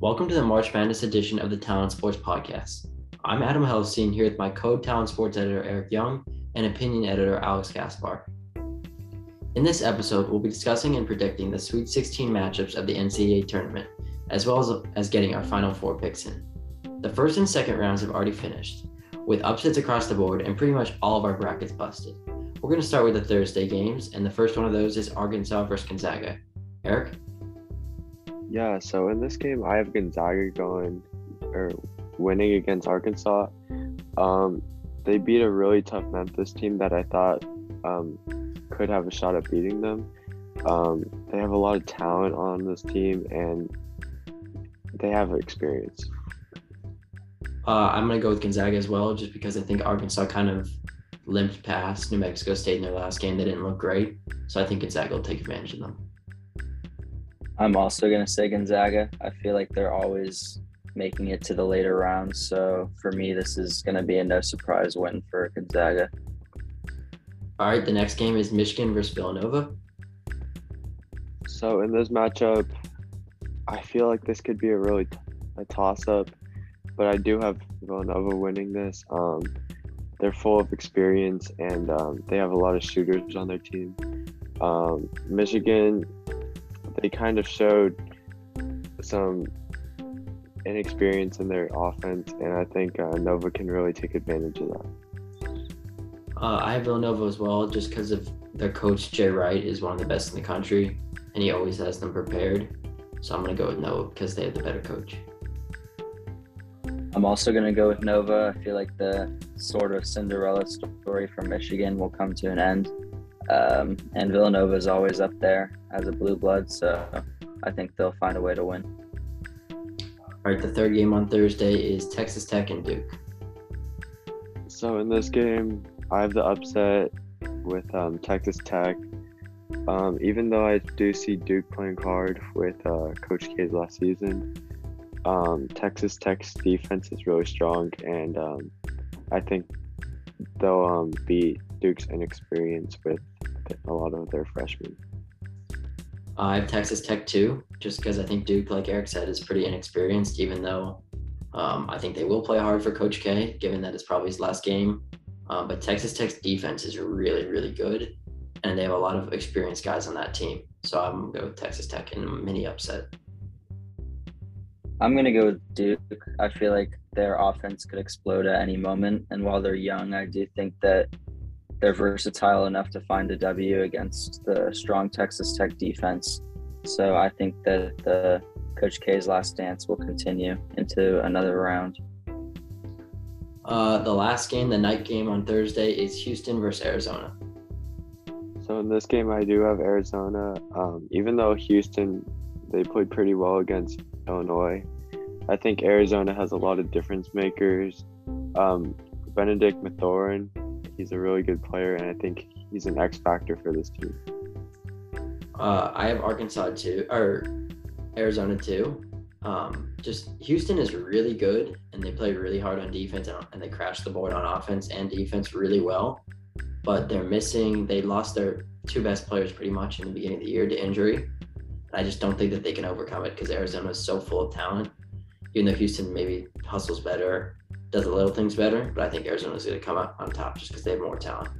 Welcome to the March Madness edition of the Talent Sports Podcast. I'm Adam Helstein here with my co-talent sports editor Eric Young and opinion editor Alex Gaspar. In this episode, we'll be discussing and predicting the Sweet 16 matchups of the NCAA tournament, as well as, as getting our Final Four picks in. The first and second rounds have already finished, with upsets across the board and pretty much all of our brackets busted. We're going to start with the Thursday games, and the first one of those is Arkansas versus Gonzaga. Eric? Yeah, so in this game, I have Gonzaga going or winning against Arkansas. Um, they beat a really tough Memphis team that I thought um, could have a shot at beating them. Um, they have a lot of talent on this team and they have experience. Uh, I'm going to go with Gonzaga as well, just because I think Arkansas kind of limped past New Mexico State in their last game. They didn't look great. So I think Gonzaga will take advantage of them. I'm also going to say Gonzaga. I feel like they're always making it to the later rounds. So for me, this is going to be a no surprise win for Gonzaga. All right, the next game is Michigan versus Villanova. So in this matchup, I feel like this could be a really t- a toss up, but I do have Villanova winning this. Um, they're full of experience and um, they have a lot of shooters on their team. Um, Michigan they kind of showed some inexperience in their offense, and I think uh, Nova can really take advantage of that. Uh, I have Villanova as well, just because of their coach Jay Wright is one of the best in the country, and he always has them prepared. So I'm gonna go with Nova because they have the better coach. I'm also gonna go with Nova. I feel like the sort of Cinderella story from Michigan will come to an end. Um, and Villanova is always up there as a blue blood, so I think they'll find a way to win. All right, the third game on Thursday is Texas Tech and Duke. So in this game, I have the upset with um, Texas Tech. Um, even though I do see Duke playing hard with uh, Coach K's last season, um, Texas Tech's defense is really strong, and um, I think they'll um, beat Duke's inexperience with a lot of their freshmen. I have Texas Tech too, just because I think Duke, like Eric said, is pretty inexperienced, even though um, I think they will play hard for Coach K, given that it's probably his last game. Um, but Texas Tech's defense is really, really good, and they have a lot of experienced guys on that team. So I'm going to go with Texas Tech in a mini upset. I'm going to go with Duke. I feel like their offense could explode at any moment. And while they're young, I do think that they're versatile enough to find a W against the strong Texas Tech defense. So I think that the Coach K's last dance will continue into another round. Uh, the last game, the night game on Thursday, is Houston versus Arizona. So in this game, I do have Arizona. Um, even though Houston, they played pretty well against Illinois. I think Arizona has a lot of difference makers. Um, Benedict Mathurin, he's a really good player, and I think he's an X factor for this team. Uh, I have Arkansas too, or Arizona too. Um, just Houston is really good, and they play really hard on defense, and they crash the board on offense and defense really well. But they're missing. They lost their two best players pretty much in the beginning of the year to injury. I just don't think that they can overcome it because Arizona is so full of talent. Even though Houston maybe hustles better, does the little things better, but I think Arizona's going to come out on top just because they have more talent.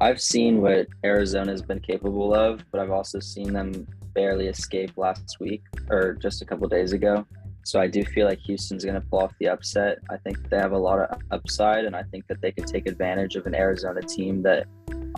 I've seen what Arizona's been capable of, but I've also seen them barely escape last week or just a couple days ago. So I do feel like Houston's going to pull off the upset. I think they have a lot of upside, and I think that they could take advantage of an Arizona team that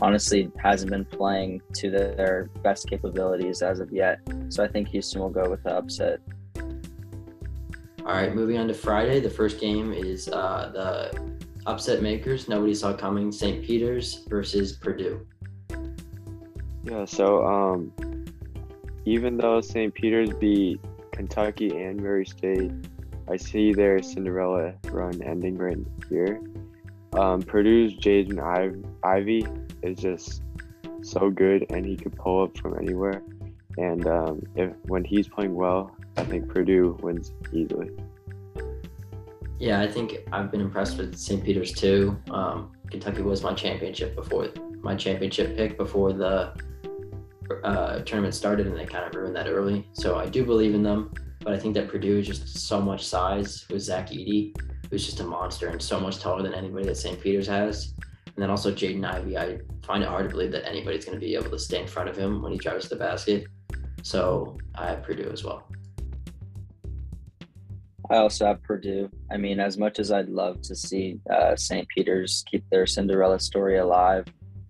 honestly hasn't been playing to their best capabilities as of yet. So I think Houston will go with the upset. All right, moving on to Friday. The first game is uh, the upset makers. Nobody saw coming. St. Peter's versus Purdue. Yeah. So um, even though St. Peter's beat Kentucky and Murray State, I see their Cinderella run ending right here. Um, Purdue's Jaden Ivey is just so good, and he could pull up from anywhere. And um, if when he's playing well, I think Purdue wins easily. Yeah, I think I've been impressed with St. Peter's too. Um, Kentucky was my championship before my championship pick before the uh, tournament started and they kind of ruined that early. So I do believe in them, but I think that Purdue is just so much size with Zach Edey, who's just a monster and so much taller than anybody that St. Peter's has. And then also Jaden Ivey. I find it hard to believe that anybody's going to be able to stay in front of him when he drives the basket. So I have Purdue as well. I also have Purdue. I mean, as much as I'd love to see uh, St. Peter's keep their Cinderella story alive,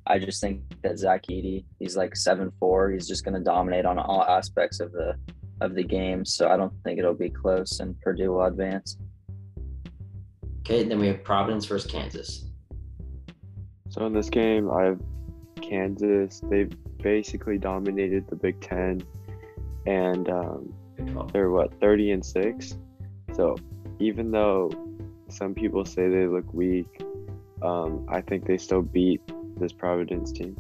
I just think that Zach Edey, he's like seven four. He's just going to dominate on all aspects of the of the game. So I don't think it'll be close, and Purdue will advance. Okay, then we have Providence versus Kansas. So in this game, I have Kansas. They basically dominated the Big Ten, and um, they're what thirty and six. So even though some people say they look weak, um, I think they still beat this Providence team.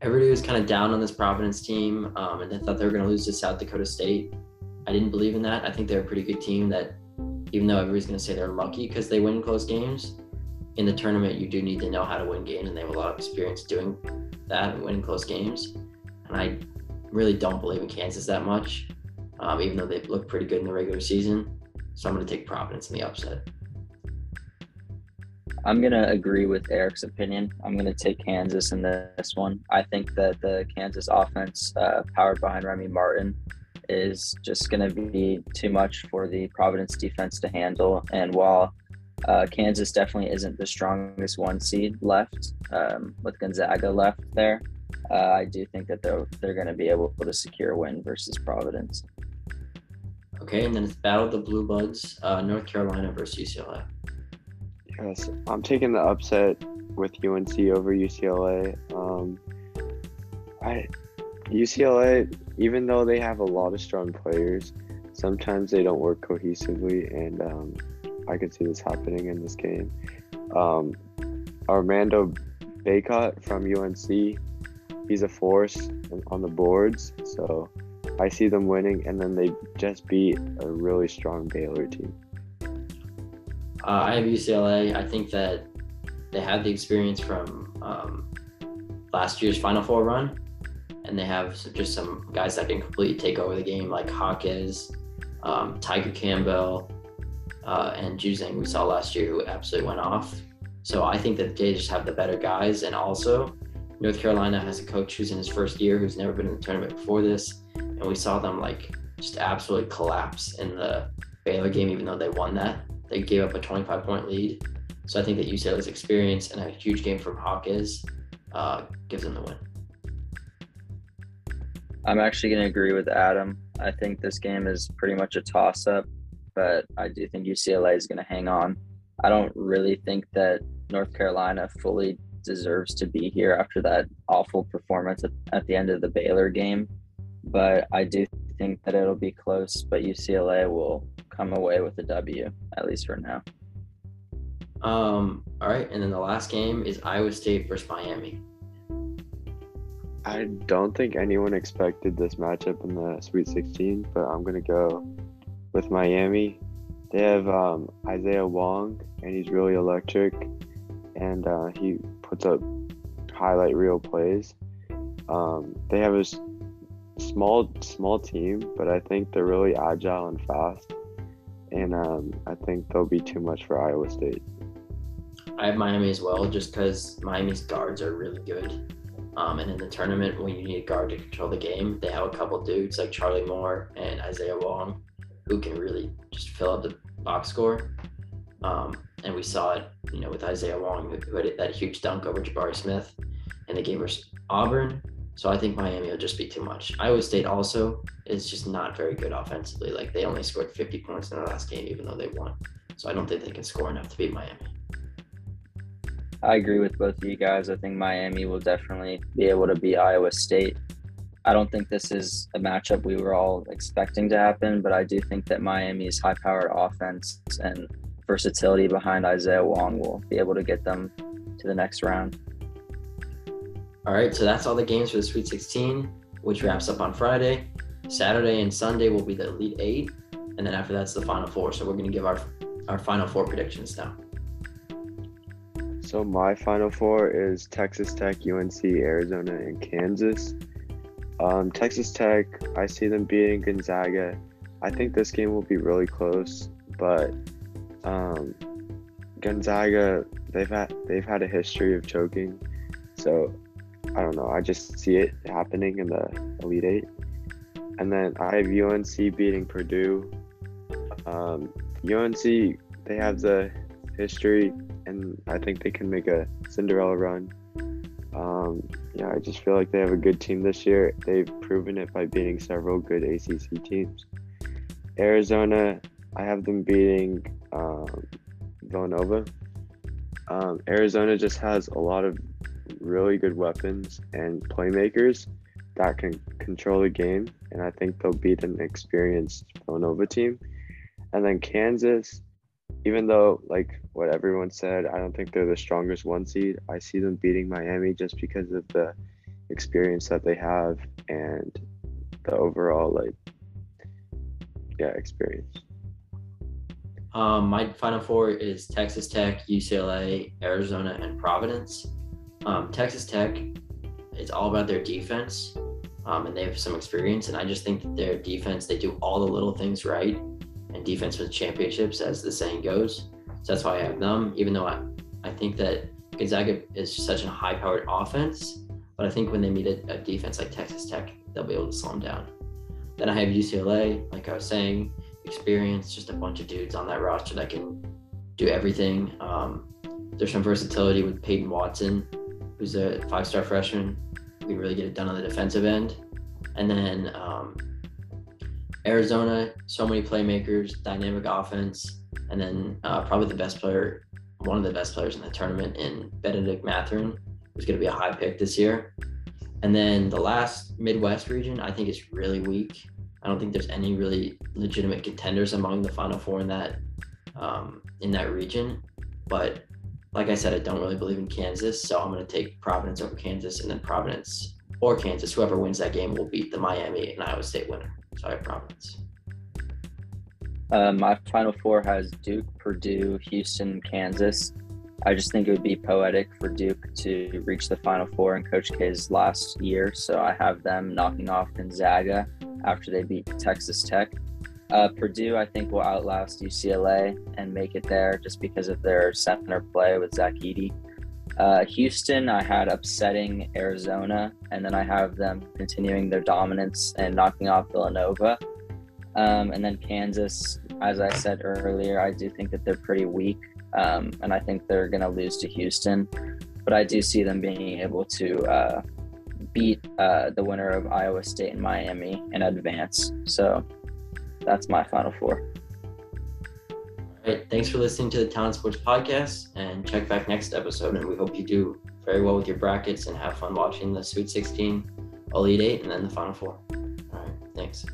Everybody was kind of down on this Providence team, um, and they thought they were going to lose to South Dakota State. I didn't believe in that. I think they're a pretty good team. That even though everybody's going to say they're lucky because they win close games, in the tournament you do need to know how to win games, and they have a lot of experience doing that and winning close games. And I really don't believe in Kansas that much um, even though they look pretty good in the regular season. So I'm going to take Providence in the upset. I'm going to agree with Eric's opinion. I'm going to take Kansas in this one. I think that the Kansas offense, uh, powered behind Remy Martin, is just going to be too much for the Providence defense to handle. And while uh, Kansas definitely isn't the strongest one seed left, um, with Gonzaga left there, uh, I do think that they're, they're going to be able to secure a win versus Providence. Okay, and then it's Battle of the Blue Bloods, uh, North Carolina versus UCLA. Yes, I'm taking the upset with UNC over UCLA. Um, I UCLA, even though they have a lot of strong players, sometimes they don't work cohesively, and um, I could see this happening in this game. Um, Armando Bacot from UNC, he's a force on the boards, so I see them winning, and then they just beat a really strong Baylor team. Uh, I have UCLA. I think that they have the experience from um, last year's Final Four run, and they have just some guys that can completely take over the game, like Jaquez, um, Tyger Campbell, uh, and Juzang we saw last year, who absolutely went off. So I think that they just have the better guys, and also North Carolina has a coach who's in his first year, who's never been in the tournament before this, and we saw them like just absolutely collapse in the Baylor game, even though they won that. They gave up a 25 point lead. So I think that UCLA's experience and a huge game from Jaquez uh, gives them the win. I'm actually going to agree with Adam. I think this game is pretty much a toss up, but I do think UCLA is going to hang on. I don't really think that North Carolina fully deserves to be here after that awful performance at, at the end of the Baylor game but I do think that it'll be close. But UCLA will come away with a W, at least for now. Um, all right, and then the last game is Iowa State versus Miami. I don't think anyone expected this matchup in the Sweet 16, but I'm gonna go with Miami. They have um, Isaiah Wong, and he's really electric, and uh, he puts up highlight reel plays. Um, they have a small small team, but I think they're really agile and fast, and um, I think they'll be too much for Iowa State. I have Miami as well, just because Miami's guards are really good. Um, and in the tournament, when you need a guard to control the game, they have a couple dudes like Charlie Moore and Isaiah Wong, who can really just fill up the box score. Um, and we saw it, you know, with Isaiah Wong, who had that huge dunk over Jabari Smith in the game versus Auburn. So I think Miami will just be too much. Iowa State also is just not very good offensively. Like they only scored 50 points in the last game, even though they won. So I don't think they can score enough to beat Miami. I agree with both of you guys. I think Miami will definitely be able to beat Iowa State. I don't think this is a matchup we were all expecting to happen, but I do think that Miami's high powered offense and versatility behind Isaiah Wong will be able to get them to the next round. All right, so that's all the games for the Sweet 16, which wraps up on Friday. Saturday and Sunday will be the Elite Eight, and then after that's the Final Four. So we're going to give our our Final Four predictions now. So my final four is Texas Tech, UNC, Arizona, and Kansas. Um, Texas Tech, I see them beating Gonzaga. I think this game will be really close, but um, Gonzaga, they've had they've had a history of choking, so I don't know. I just see it happening in the Elite Eight, and then I have UNC beating Purdue. Um, UNC, they have the history, and I think they can make a Cinderella run. Um, yeah, I just feel like they have a good team this year. They've proven it by beating several good ACC teams. Arizona, I have them beating um, Villanova. Um, Arizona just has a lot of really good weapons and playmakers that can control the game, and I think they'll beat an experienced Villanova team. And then Kansas, even though like what everyone said, I don't think they're the strongest one seed. I see them beating Miami just because of the experience that they have and the overall like yeah experience. Um, my final four is Texas Tech, UCLA, Arizona, and Providence. Um, Texas Tech, it's all about their defense, um, and they have some experience. And I just think that their defense, they do all the little things right, and defense wins championships, as the saying goes. So that's why I have them, even though I, I think that Gonzaga is such a high-powered offense. But I think when they meet a, a defense like Texas Tech, they'll be able to slow them down. Then I have UCLA, like I was saying, experience, just a bunch of dudes on that roster that can do everything. Um, there's some versatility with Peyton Watson, who's a five star freshman, We really get it done on the defensive end. And then um, Arizona, so many playmakers, dynamic offense, and then uh, probably the best player, one of the best players in the tournament in Benedict Mathurin, who's going to be a high pick this year. And then the last Midwest region, I think is really weak. I don't think there's any really legitimate contenders among the Final Four in that um, in that region. But like I said, I don't really believe in Kansas, so I'm going to take Providence over Kansas, and then Providence or Kansas, whoever wins that game, will beat the Miami and Iowa State winner. So I have Providence. Uh, my final four has Duke, Purdue, Houston, Kansas. I just think it would be poetic for Duke to reach the Final Four in Coach K's last year. So I have them knocking off Gonzaga after they beat Texas Tech. Uh, Purdue, I think, will outlast UCLA and make it there just because of their center play with Zach Edey. Uh, Houston, I had upsetting Arizona, and then I have them continuing their dominance and knocking off Villanova. Um, and then Kansas, as I said earlier, I do think that they're pretty weak, um, and I think they're going to lose to Houston. But I do see them being able to uh, beat uh, the winner of Iowa State and Miami in advance. So that's my final four. All right. Thanks for listening to the Talent Sports Podcast and check back next episode. And we hope you do very well with your brackets and have fun watching the Sweet 16, Elite 8, and then the Final Four. All right. Thanks.